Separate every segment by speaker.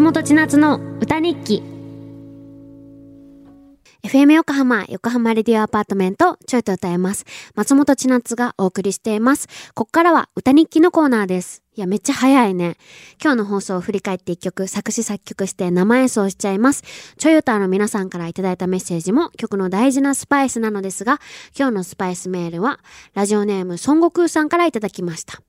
Speaker 1: 千夏の歌日記 FM 横浜、横浜レディオアパートメント、ちょいと歌えます。松本千夏がお送りしています。こっからは歌日記のコーナーです。いや、めっちゃ早いね。今日の放送を振り返って一曲、作詞作曲して生演奏しちゃいます。ちょい歌の皆さんからいただいたメッセージも曲の大事なスパイスなのですが、今日のスパイスメールは、ラジオネーム孫悟空さんからいただきました。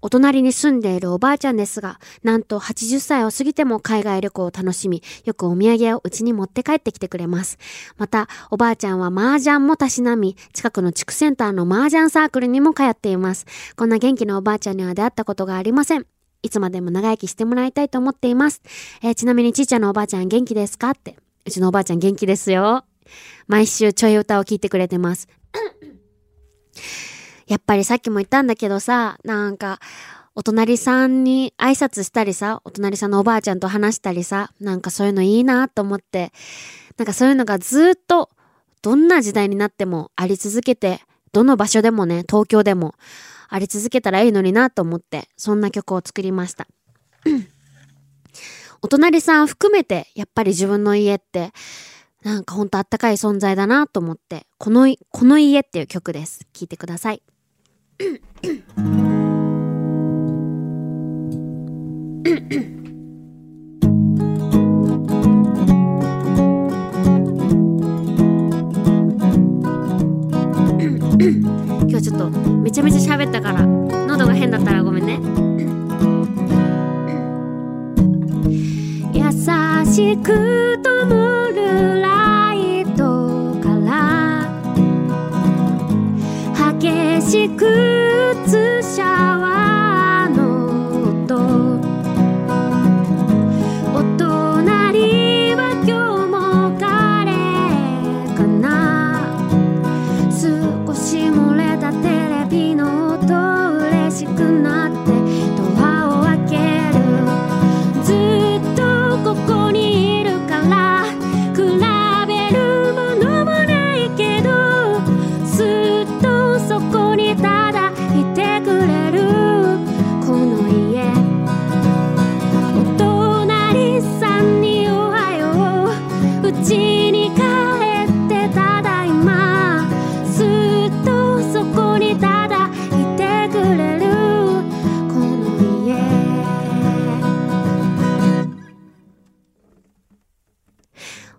Speaker 1: お隣に住んでいるおばあちゃんですが、なんと80歳を過ぎても海外旅行を楽しみ、よくお土産をうちに持って帰ってきてくれます。また、おばあちゃんは麻雀もたしなみ、近くの地区センターの麻雀サークルにも通っています。こんな元気なおばあちゃんには出会ったことがありません。いつまでも長生きしてもらいたいと思っています。えーちなみにちいちゃなおばあちゃん元気ですかって。うちのおばあちゃん元気ですよ。毎週ちょい歌を聞いてくれてます。やっぱりさっきも言ったんだけどさ、なんか、お隣さんに挨拶したりさ、お隣さんのおばあちゃんと話したりさ、なんかそういうのいいなと思って、なんかそういうのがずっと、どんな時代になってもあり続けて、どの場所でもね、東京でもあり続けたらいいのになと思って、そんな曲を作りました。お隣さん含めて、やっぱり自分の家って、なんかほんとあったかい存在だなと思って、この、この家っていう曲です。聴いてください。今日ちょっとめちゃめちゃ喋ったから。喉が変だったらごめんね。優しく灯るラしく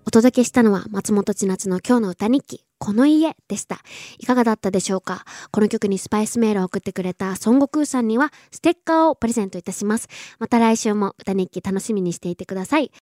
Speaker 1: お届けしたのは松本千夏の今日の歌日記、この家でした。いかがだったでしょうか？この曲にスパイスメールを送ってくれた孫悟空さんにはステッカーをプレゼントいたします。また来週も歌日記楽しみにしていてください。